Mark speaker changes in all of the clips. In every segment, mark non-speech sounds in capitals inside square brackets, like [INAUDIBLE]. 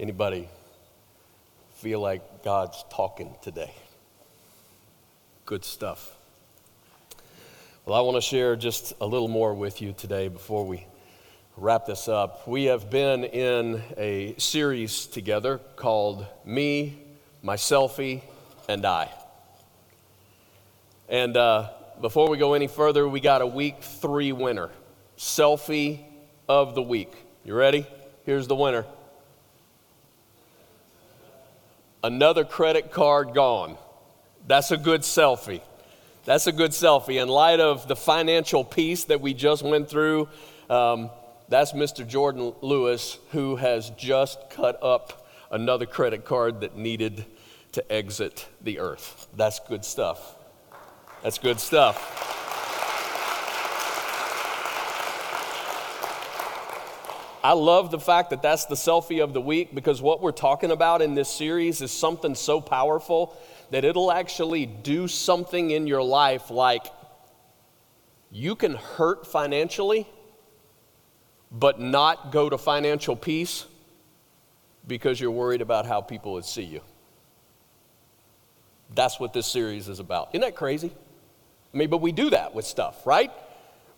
Speaker 1: Anybody feel like God's talking today? Good stuff. Well, I want to share just a little more with you today before we wrap this up. We have been in a series together called Me, My Selfie, and I. And uh, before we go any further, we got a week three winner selfie of the week. You ready? Here's the winner. Another credit card gone. That's a good selfie. That's a good selfie. In light of the financial piece that we just went through, um, that's Mr. Jordan Lewis who has just cut up another credit card that needed to exit the earth. That's good stuff. That's good stuff. I love the fact that that's the selfie of the week because what we're talking about in this series is something so powerful that it'll actually do something in your life like you can hurt financially, but not go to financial peace because you're worried about how people would see you. That's what this series is about. Isn't that crazy? I mean, but we do that with stuff, right?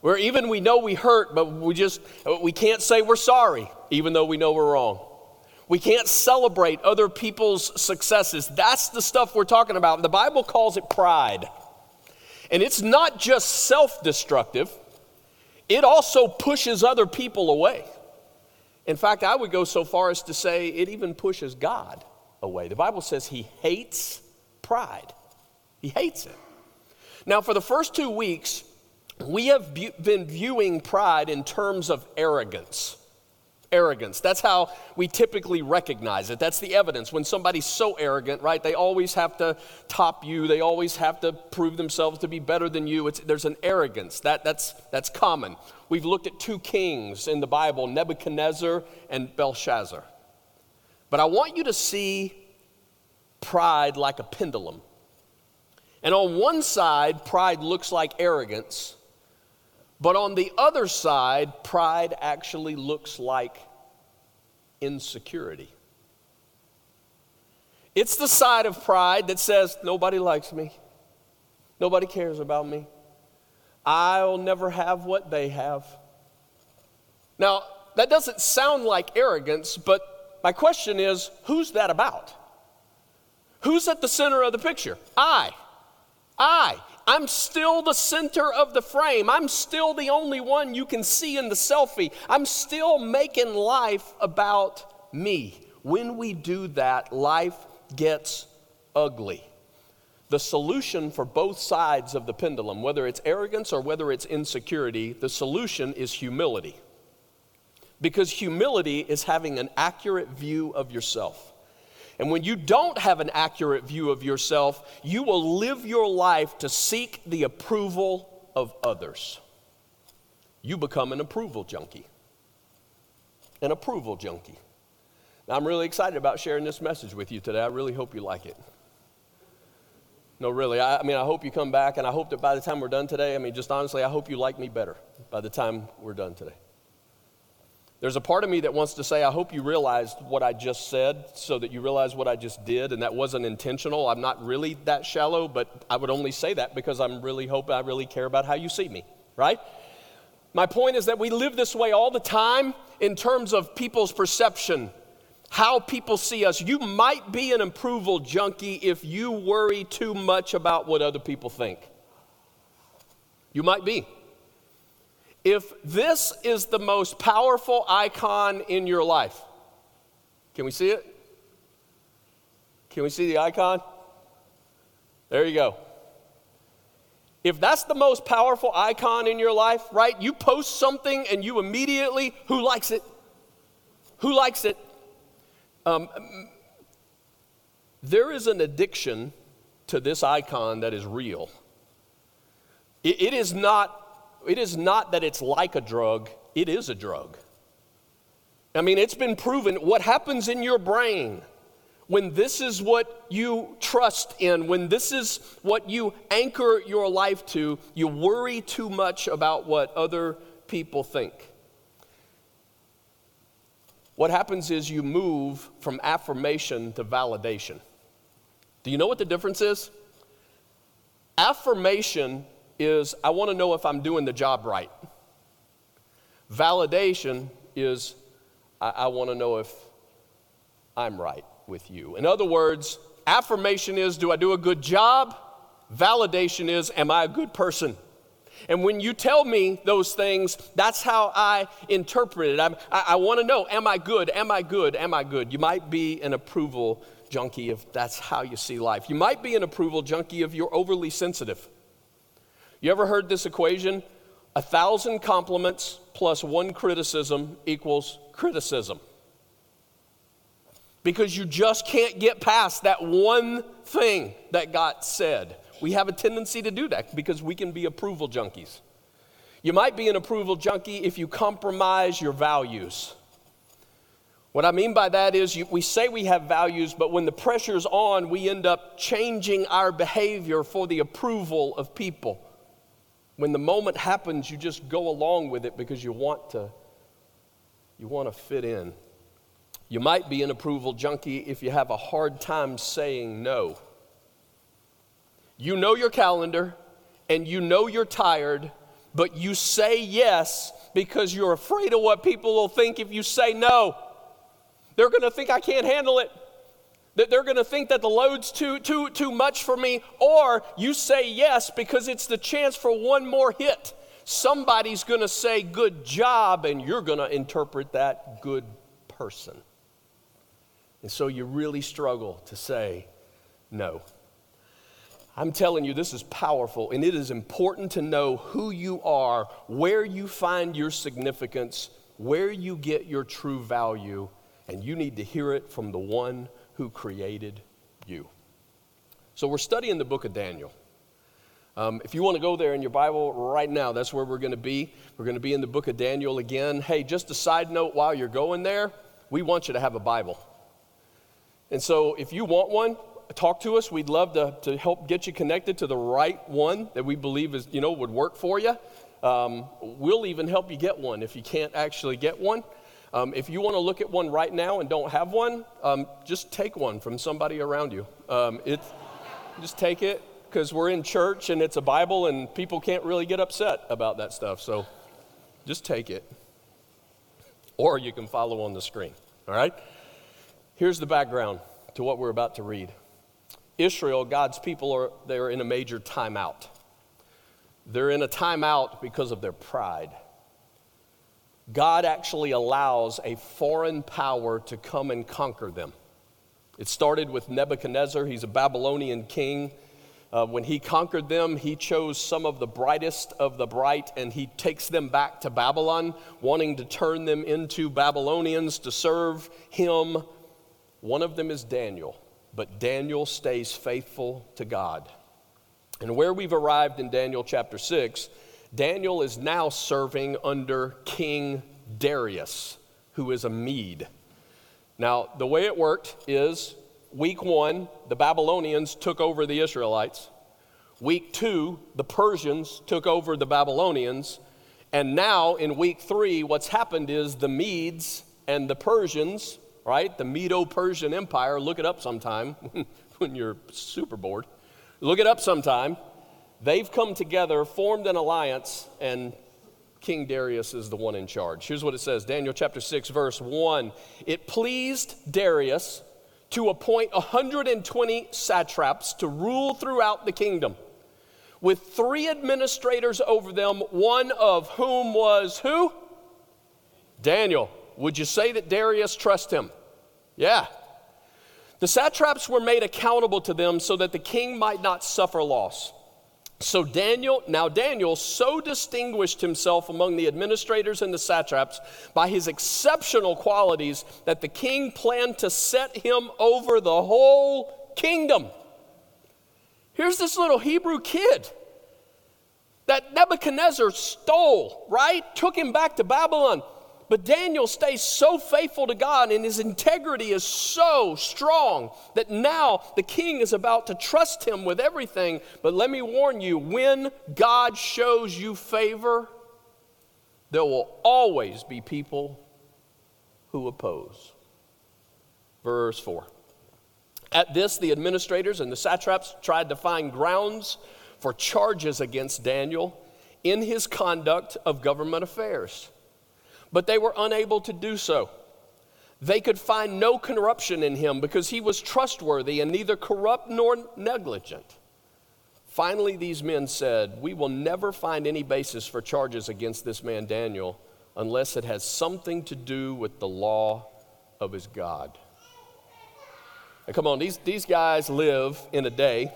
Speaker 1: Where even we know we hurt, but we just, we can't say we're sorry, even though we know we're wrong. We can't celebrate other people's successes. That's the stuff we're talking about. The Bible calls it pride. And it's not just self destructive, it also pushes other people away. In fact, I would go so far as to say it even pushes God away. The Bible says he hates pride, he hates it. Now, for the first two weeks, we have been viewing pride in terms of arrogance. Arrogance. That's how we typically recognize it. That's the evidence. When somebody's so arrogant, right, they always have to top you, they always have to prove themselves to be better than you. It's, there's an arrogance. That, that's, that's common. We've looked at two kings in the Bible Nebuchadnezzar and Belshazzar. But I want you to see pride like a pendulum. And on one side, pride looks like arrogance. But on the other side, pride actually looks like insecurity. It's the side of pride that says, Nobody likes me, nobody cares about me, I'll never have what they have. Now, that doesn't sound like arrogance, but my question is who's that about? Who's at the center of the picture? I. I. I'm still the center of the frame. I'm still the only one you can see in the selfie. I'm still making life about me. When we do that, life gets ugly. The solution for both sides of the pendulum, whether it's arrogance or whether it's insecurity, the solution is humility. Because humility is having an accurate view of yourself. And when you don't have an accurate view of yourself, you will live your life to seek the approval of others. You become an approval junkie. An approval junkie. Now, I'm really excited about sharing this message with you today. I really hope you like it. No, really. I, I, mean, I hope you come back, and I hope that by the time we're done today, I mean, just honestly, I hope you like me better by the time we're done today. There's a part of me that wants to say, I hope you realized what I just said so that you realize what I just did, and that wasn't intentional. I'm not really that shallow, but I would only say that because I'm really hoping I really care about how you see me, right? My point is that we live this way all the time in terms of people's perception, how people see us. You might be an approval junkie if you worry too much about what other people think. You might be. If this is the most powerful icon in your life, can we see it? Can we see the icon? There you go. If that's the most powerful icon in your life, right? You post something and you immediately, who likes it? Who likes it? Um, there is an addiction to this icon that is real. it, it is not it is not that it's like a drug, it is a drug. I mean, it's been proven what happens in your brain when this is what you trust in, when this is what you anchor your life to, you worry too much about what other people think. what happens is you move from affirmation to validation. Do you know what the difference is? Affirmation is I want to know if I'm doing the job right. Validation is I, I want to know if I'm right with you. In other words, affirmation is do I do a good job? Validation is am I a good person? And when you tell me those things, that's how I interpret it. I'm, i I want to know am I good? Am I good? Am I good? You might be an approval junkie if that's how you see life. You might be an approval junkie if you're overly sensitive. You ever heard this equation? A thousand compliments plus one criticism equals criticism. Because you just can't get past that one thing that got said. We have a tendency to do that because we can be approval junkies. You might be an approval junkie if you compromise your values. What I mean by that is you, we say we have values, but when the pressure's on, we end up changing our behavior for the approval of people. When the moment happens, you just go along with it because you want to you want to fit in. You might be an approval junkie if you have a hard time saying no. You know your calendar and you know you're tired, but you say yes because you're afraid of what people will think if you say no. They're going to think I can't handle it. That they're going to think that the load's too, too, too much for me, or you say yes because it's the chance for one more hit. Somebody's going to say good job, and you're going to interpret that good person. And so you really struggle to say no. I'm telling you, this is powerful, and it is important to know who you are, where you find your significance, where you get your true value, and you need to hear it from the one who created you. So, we're studying the book of Daniel. Um, if you want to go there in your Bible right now, that's where we're going to be. We're going to be in the book of Daniel again. Hey, just a side note while you're going there, we want you to have a Bible. And so, if you want one, talk to us. We'd love to, to help get you connected to the right one that we believe is, you know, would work for you. Um, we'll even help you get one if you can't actually get one. Um, if you want to look at one right now and don't have one, um, just take one from somebody around you. Um, just take it because we're in church and it's a Bible and people can't really get upset about that stuff. So just take it. Or you can follow on the screen. All right? Here's the background to what we're about to read. Israel, God's people, are they're in a major timeout. They're in a timeout because of their pride. God actually allows a foreign power to come and conquer them. It started with Nebuchadnezzar, he's a Babylonian king. Uh, when he conquered them, he chose some of the brightest of the bright and he takes them back to Babylon, wanting to turn them into Babylonians to serve him. One of them is Daniel but Daniel stays faithful to God. And where we've arrived in Daniel chapter 6, Daniel is now serving under King Darius, who is a Mede. Now, the way it worked is week one, the Babylonians took over the Israelites. Week two, the Persians took over the Babylonians. And now, in week three, what's happened is the Medes and the Persians right? The Medo Persian Empire. Look it up sometime [LAUGHS] when you're super bored. Look it up sometime. They've come together, formed an alliance, and King Darius is the one in charge. Here's what it says Daniel chapter 6, verse 1. It pleased Darius to appoint 120 satraps to rule throughout the kingdom, with three administrators over them, one of whom was who? Daniel. Would you say that Darius trust him? Yeah. The satraps were made accountable to them so that the king might not suffer loss. So Daniel, now Daniel so distinguished himself among the administrators and the satraps by his exceptional qualities that the king planned to set him over the whole kingdom. Here's this little Hebrew kid that Nebuchadnezzar stole, right? Took him back to Babylon. But Daniel stays so faithful to God and his integrity is so strong that now the king is about to trust him with everything. But let me warn you when God shows you favor, there will always be people who oppose. Verse 4. At this, the administrators and the satraps tried to find grounds for charges against Daniel in his conduct of government affairs, but they were unable to do so. They could find no corruption in him because he was trustworthy and neither corrupt nor negligent. Finally, these men said, We will never find any basis for charges against this man Daniel unless it has something to do with the law of his God. Now, come on, these, these guys live in a day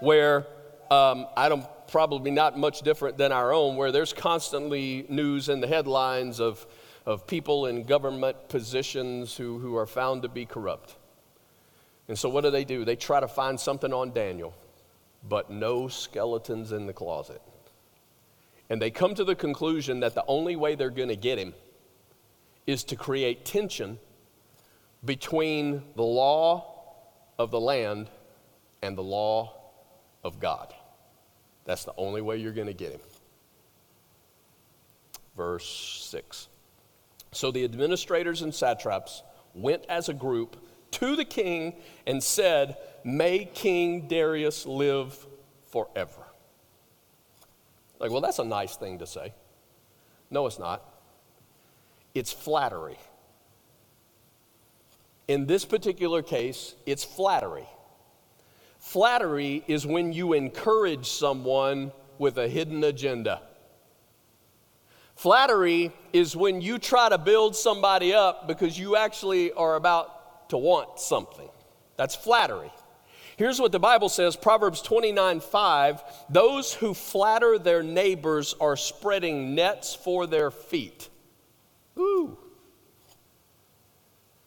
Speaker 1: where um, I don't probably not much different than our own, where there's constantly news in the headlines of, of people in government positions who, who are found to be corrupt. And so, what do they do? They try to find something on Daniel, but no skeletons in the closet. And they come to the conclusion that the only way they're going to get him is to create tension between the law of the land and the law of God. That's the only way you're going to get him. Verse 6. So the administrators and satraps went as a group to the king and said, May King Darius live forever. Like, well, that's a nice thing to say. No, it's not. It's flattery. In this particular case, it's flattery. Flattery is when you encourage someone with a hidden agenda. Flattery is when you try to build somebody up because you actually are about to want something. That's flattery. Here's what the Bible says Proverbs 29 5 Those who flatter their neighbors are spreading nets for their feet. Ooh.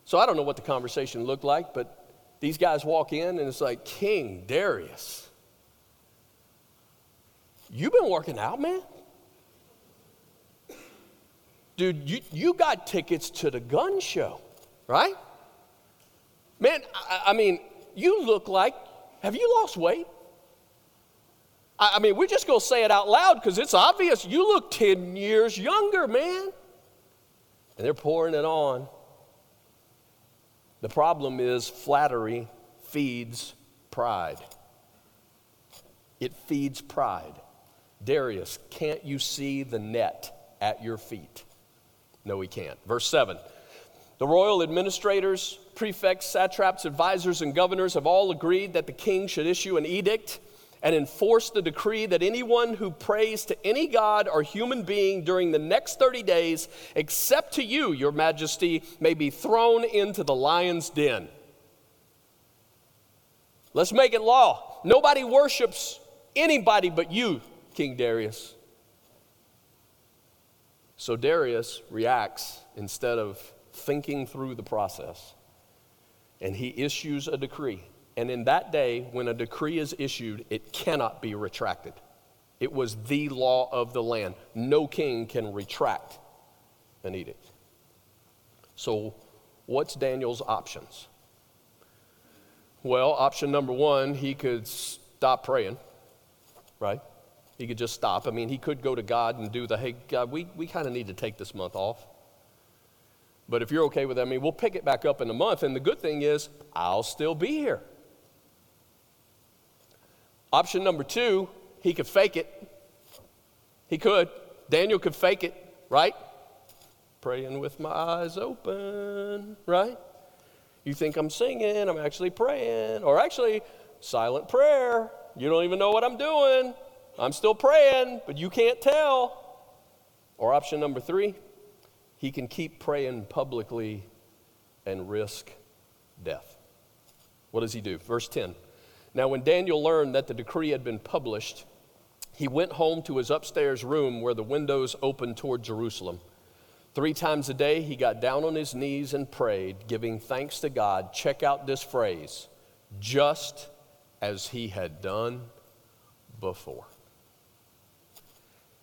Speaker 1: So I don't know what the conversation looked like, but these guys walk in and it's like, King Darius, you've been working out, man? Dude, you, you got tickets to the gun show, right? Man, I, I mean, you look like, have you lost weight? I, I mean, we're just going to say it out loud because it's obvious. You look 10 years younger, man. And they're pouring it on. The problem is flattery feeds pride. It feeds pride. Darius, can't you see the net at your feet? No, he can't. Verse 7 The royal administrators, prefects, satraps, advisors, and governors have all agreed that the king should issue an edict and enforce the decree that anyone who prays to any god or human being during the next 30 days, except to you, your majesty, may be thrown into the lion's den. Let's make it law. Nobody worships anybody but you, King Darius. So Darius reacts instead of thinking through the process, and he issues a decree. And in that day, when a decree is issued, it cannot be retracted. It was the law of the land. No king can retract an edict. So, what's Daniel's options? Well, option number one, he could stop praying, right? He could just stop. I mean, he could go to God and do the, hey, God, we, we kind of need to take this month off. But if you're okay with that, I mean, we'll pick it back up in a month. And the good thing is, I'll still be here. Option number two, he could fake it. He could. Daniel could fake it, right? Praying with my eyes open, right? You think I'm singing, I'm actually praying. Or actually, silent prayer. You don't even know what I'm doing. I'm still praying, but you can't tell. Or option number three, he can keep praying publicly and risk death. What does he do? Verse 10. Now, when Daniel learned that the decree had been published, he went home to his upstairs room where the windows opened toward Jerusalem. Three times a day, he got down on his knees and prayed, giving thanks to God. Check out this phrase just as he had done before.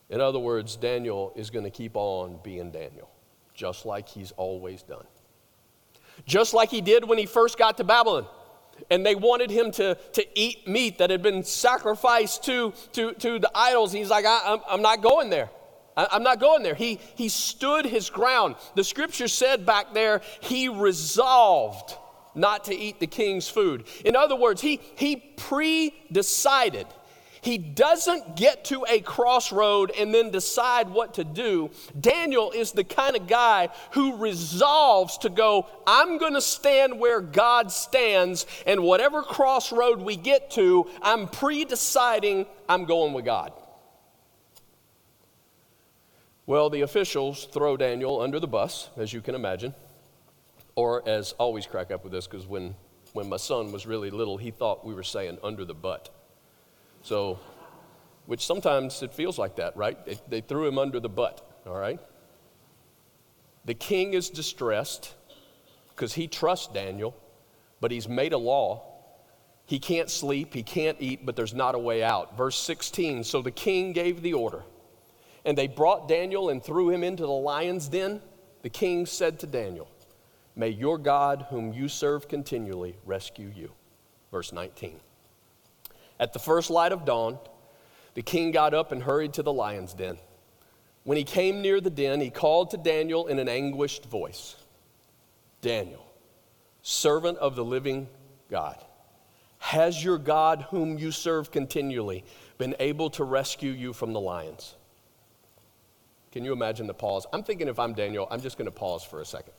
Speaker 1: In other words, Daniel is going to keep on being Daniel, just like he's always done. Just like he did when he first got to Babylon and they wanted him to, to eat meat that had been sacrificed to, to, to the idols. He's like, I, am I'm not going there. I'm not going there. He, he stood his ground. The scripture said back there, he resolved not to eat the king's food. In other words, he, he pre decided. He doesn't get to a crossroad and then decide what to do. Daniel is the kind of guy who resolves to go, I'm going to stand where God stands, and whatever crossroad we get to, I'm pre deciding I'm going with God. Well, the officials throw Daniel under the bus, as you can imagine. Or, as always crack up with this, because when, when my son was really little, he thought we were saying under the butt. So, which sometimes it feels like that, right? They, they threw him under the butt, all right? The king is distressed because he trusts Daniel, but he's made a law. He can't sleep, he can't eat, but there's not a way out. Verse 16 So the king gave the order, and they brought Daniel and threw him into the lion's den. The king said to Daniel, May your God, whom you serve continually, rescue you. Verse 19. At the first light of dawn, the king got up and hurried to the lion's den. When he came near the den, he called to Daniel in an anguished voice Daniel, servant of the living God, has your God, whom you serve continually, been able to rescue you from the lions? Can you imagine the pause? I'm thinking if I'm Daniel, I'm just going to pause for a second.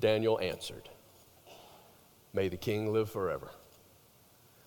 Speaker 1: Daniel answered, May the king live forever.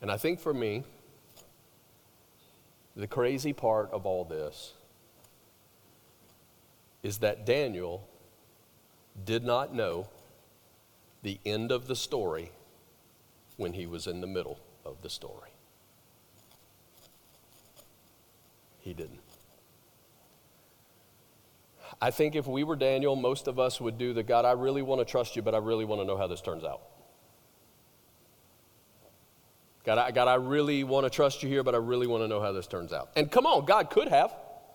Speaker 1: And I think for me, the crazy part of all this is that Daniel did not know the end of the story when he was in the middle of the story. He didn't. I think if we were Daniel, most of us would do the God, I really want to trust you, but I really want to know how this turns out. God, I, God, I really want to trust you here, but I really want to know how this turns out. And come on, God could have,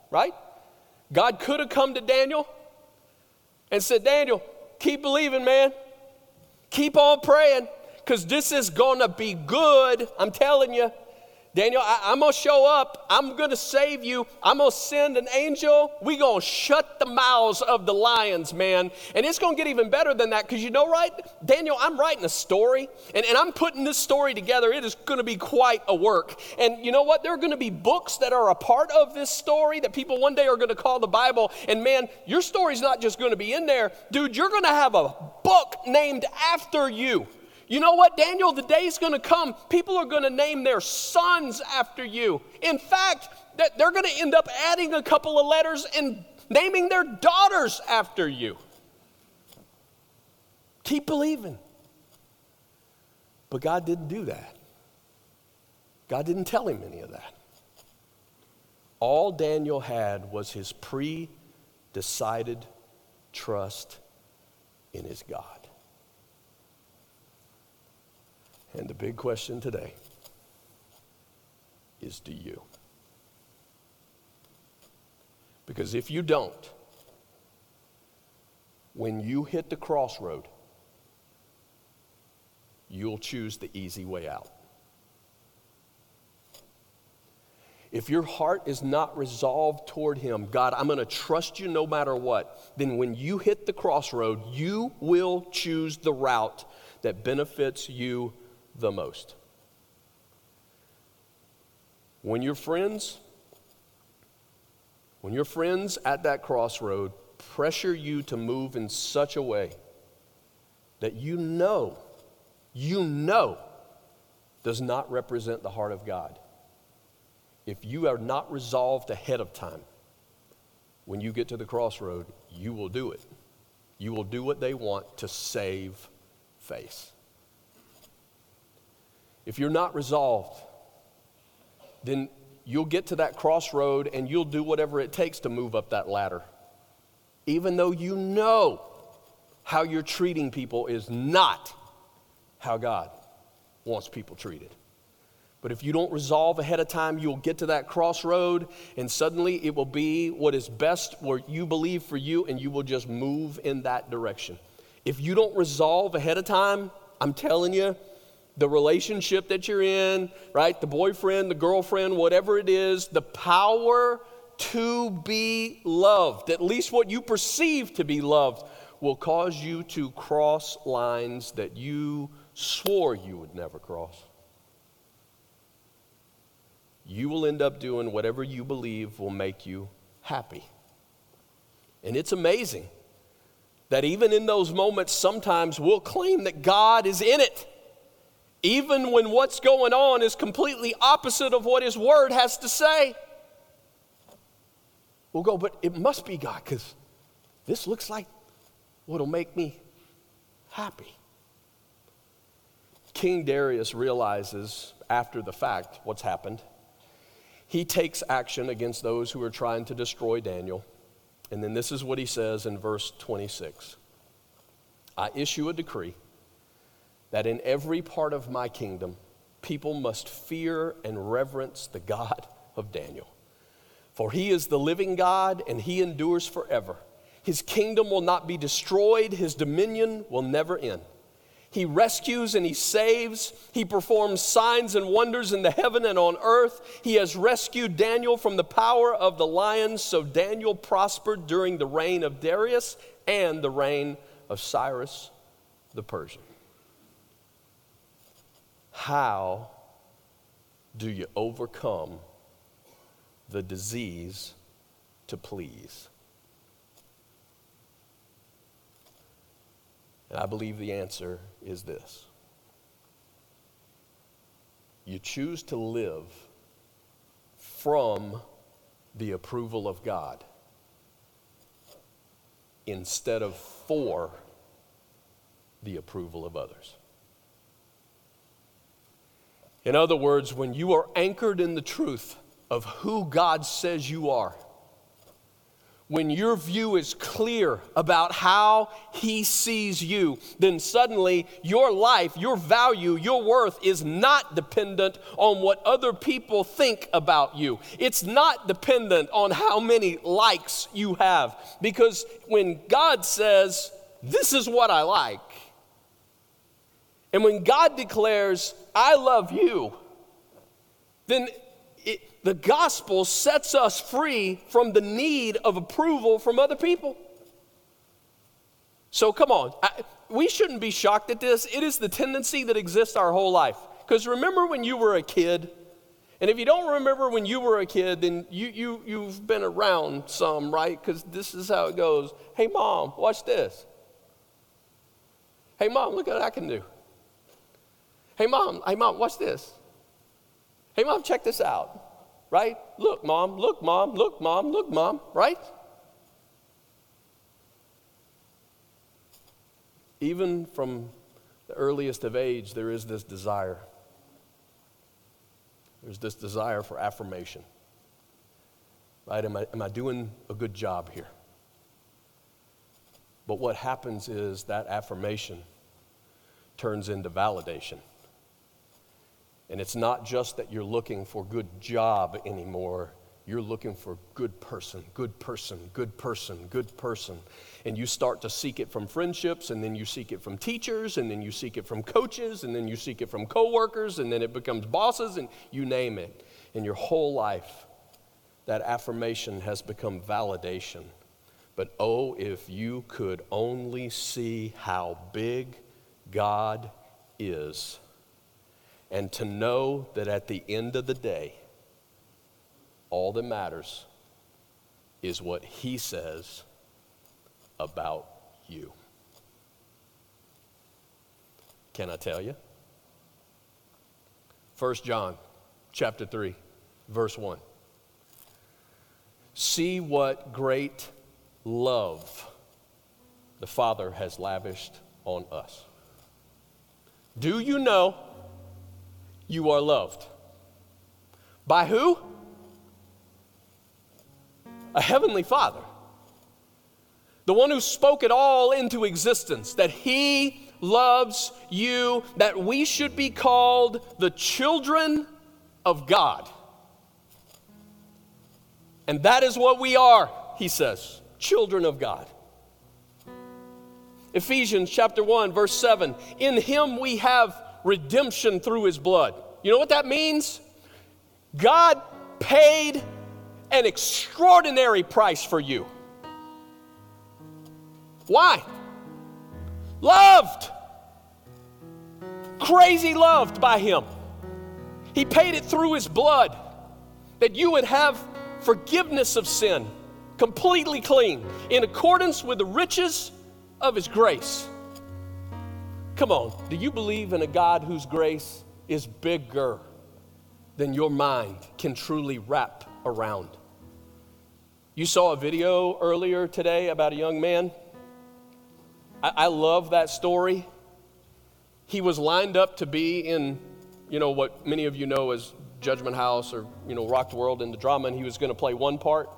Speaker 1: right? God could have come to Daniel and said, Daniel, keep believing, man. Keep on praying, because this is going to be good. I'm telling you. Daniel, I, am going to show up. I'm going to save you. I'm going to send an angel. We're going to shut the mouths of the lions, man. And it's going to get even better than that because you know, right? Daniel, I'm writing a story and, and I'm putting this story together. It is going to be quite a work. And you know what? There are going to be books that are a part of this story that people one day are going to call the Bible. And man, your story's not just going to be in there. Dude, you're going to have a book named after you. You know what, Daniel? The day's going to come. People are going to name their sons after you. In fact, they're going to end up adding a couple of letters and naming their daughters after you. Keep believing. But God didn't do that. God didn't tell him any of that. All Daniel had was his pre decided trust in his God. And the big question today is do you? Because if you don't, when you hit the crossroad, you'll choose the easy way out. If your heart is not resolved toward Him, God, I'm going to trust you no matter what, then when you hit the crossroad, you will choose the route that benefits you the most. When your friends, when your friends at that crossroad pressure you to move in such a way that you know, you know, does not represent the heart of God. If you are not resolved ahead of time, when you get to the crossroad, you will do it. You will do what they want to save face. If you're not resolved, then you'll get to that crossroad and you'll do whatever it takes to move up that ladder. Even though you know how you're treating people is not how God wants people treated. But if you don't resolve ahead of time, you'll get to that crossroad, and suddenly it will be what is best where you believe for you, and you will just move in that direction. If you don't resolve ahead of time, I'm telling you, the relationship that you're in, right? The boyfriend, the girlfriend, whatever it is, the power to be loved, at least what you perceive to be loved, will cause you to cross lines that you swore you would never cross. You will end up doing whatever you believe will make you happy. And it's amazing that even in those moments, sometimes we'll claim that God is in it even when what's going on is completely opposite of what His Word has to say. We'll go, but it must be God because this looks like what'll make me happy. King Darius realizes after the fact what's happened. He takes action against those who are trying to destroy Daniel. And then this is what he says in verse 26 I issue a decree that in every part of my kingdom, people must fear and reverence the God of Daniel. For he is the living God and he endures forever. His kingdom will not be destroyed, his dominion will never end. He rescues and he saves. He performs signs and wonders in the heaven and on earth. He has rescued Daniel from the power of the lions, so Daniel prospered during the reign of Darius and the reign of Cyrus the Persian. How do you overcome the disease to please? And I believe the answer is this you choose to live from the approval of God instead of for the approval of others. In other words, when you are anchored in the truth of who God says you are, when your view is clear about how He sees you, then suddenly your life, your value, your worth is not dependent on what other people think about you. It's not dependent on how many likes you have. Because when God says, This is what I like, and when God declares, I love you, then it, the gospel sets us free from the need of approval from other people. So come on, I, we shouldn't be shocked at this. It is the tendency that exists our whole life. Because remember when you were a kid? And if you don't remember when you were a kid, then you, you, you've been around some, right? Because this is how it goes. Hey, mom, watch this. Hey, mom, look at what I can do. Hey, mom, hey, mom, watch this. Hey, mom, check this out. Right? Look, mom, look, mom, look, mom, look, mom, right? Even from the earliest of age, there is this desire. There's this desire for affirmation. Right? Am I, am I doing a good job here? But what happens is that affirmation turns into validation. And it's not just that you're looking for good job anymore. You're looking for good person, good person, good person, good person. And you start to seek it from friendships, and then you seek it from teachers, and then you seek it from coaches, and then you seek it from coworkers, and then it becomes bosses, and you name it. In your whole life, that affirmation has become validation. But oh, if you could only see how big God is and to know that at the end of the day, all that matters is what He says about you. Can I tell you? 1 John chapter 3 verse 1 See what great love the Father has lavished on us. Do you know you are loved. By who? A heavenly Father. The one who spoke it all into existence, that he loves you, that we should be called the children of God. And that is what we are, he says, children of God. Ephesians chapter 1, verse 7 In him we have redemption through his blood. You know what that means? God paid an extraordinary price for you. Why? Loved. Crazy loved by him. He paid it through his blood that you would have forgiveness of sin, completely clean, in accordance with the riches of His grace. Come on, do you believe in a God whose grace is bigger than your mind can truly wrap around? You saw a video earlier today about a young man. I, I love that story. He was lined up to be in, you know, what many of you know as Judgment House or, you know, Rock the World in the drama, and he was going to play one part.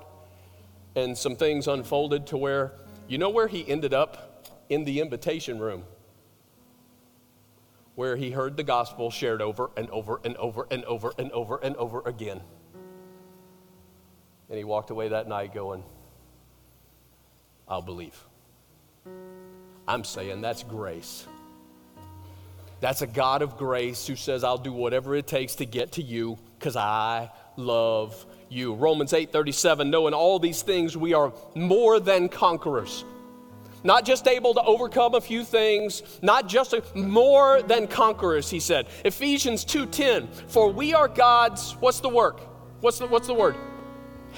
Speaker 1: And some things unfolded to where, you know, where he ended up? In the invitation room, where he heard the gospel shared over and over and over and over and over and over again. And he walked away that night going, I'll believe. I'm saying that's grace. That's a God of grace who says, I'll do whatever it takes to get to you because I love you. Romans 8 37, knowing all these things, we are more than conquerors. Not just able to overcome a few things, not just a, more than conquerors, he said. Ephesians 2:10, for we are God's, what's the work? What's the, what's the word?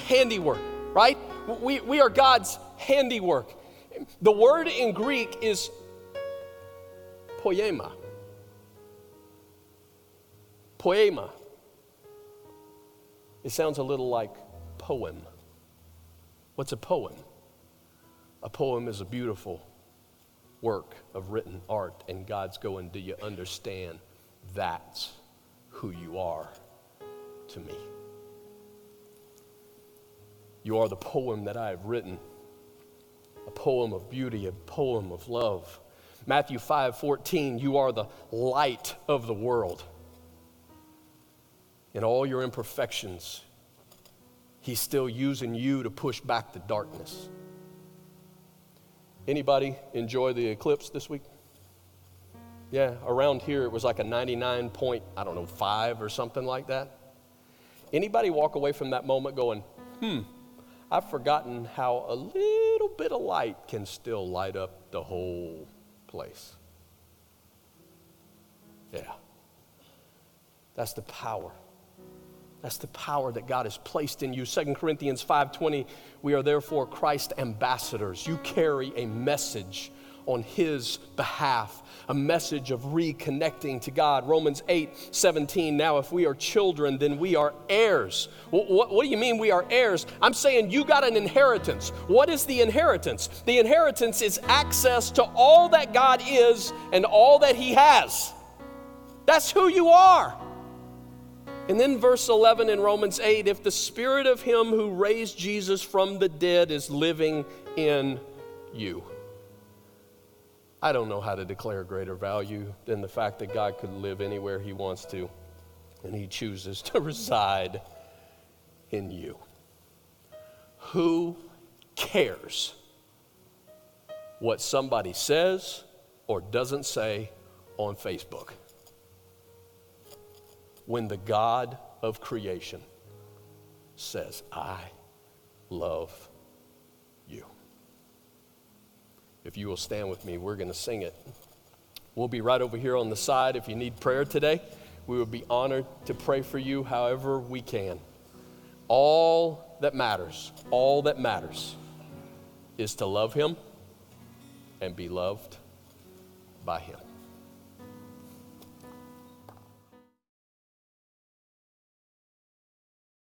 Speaker 1: Handiwork, right? We, we are God's handiwork. The word in Greek is poema. Poema. It sounds a little like poem. What's a poem? A poem is a beautiful work of written art, and God's going, Do you understand? That's who you are to me. You are the poem that I have written a poem of beauty, a poem of love. Matthew 5 14, you are the light of the world in all your imperfections, He's still using you to push back the darkness. Anybody enjoy the eclipse this week? Yeah, around here it was like a 99 point, I don't know, 5 or something like that. Anybody walk away from that moment going, hmm, I've forgotten how a little bit of light can still light up the whole place. Yeah. That's the power that's the power that God has placed in you. 2 Corinthians 5:20, we are therefore Christ ambassadors. You carry a message on his behalf, a message of reconnecting to God. Romans 8, 17. Now, if we are children, then we are heirs. What, what, what, do you mean we are heirs? I'm saying you got an inheritance. What is the inheritance? The inheritance is access to all that God is and all that he has. That's who you are. And then verse 11 in Romans 8 if the spirit of him who raised Jesus from the dead is living in you. I don't know how to declare greater value than the fact that God could live anywhere he wants to, and he chooses to [LAUGHS] reside in you. Who cares what somebody says or doesn't say on Facebook? When the God of creation says, I love you. If you will stand with me, we're going to sing it. We'll be right over here on the side. If you need prayer today, we would be honored to pray for you however we can. All that matters, all that matters is to love Him and be loved by Him.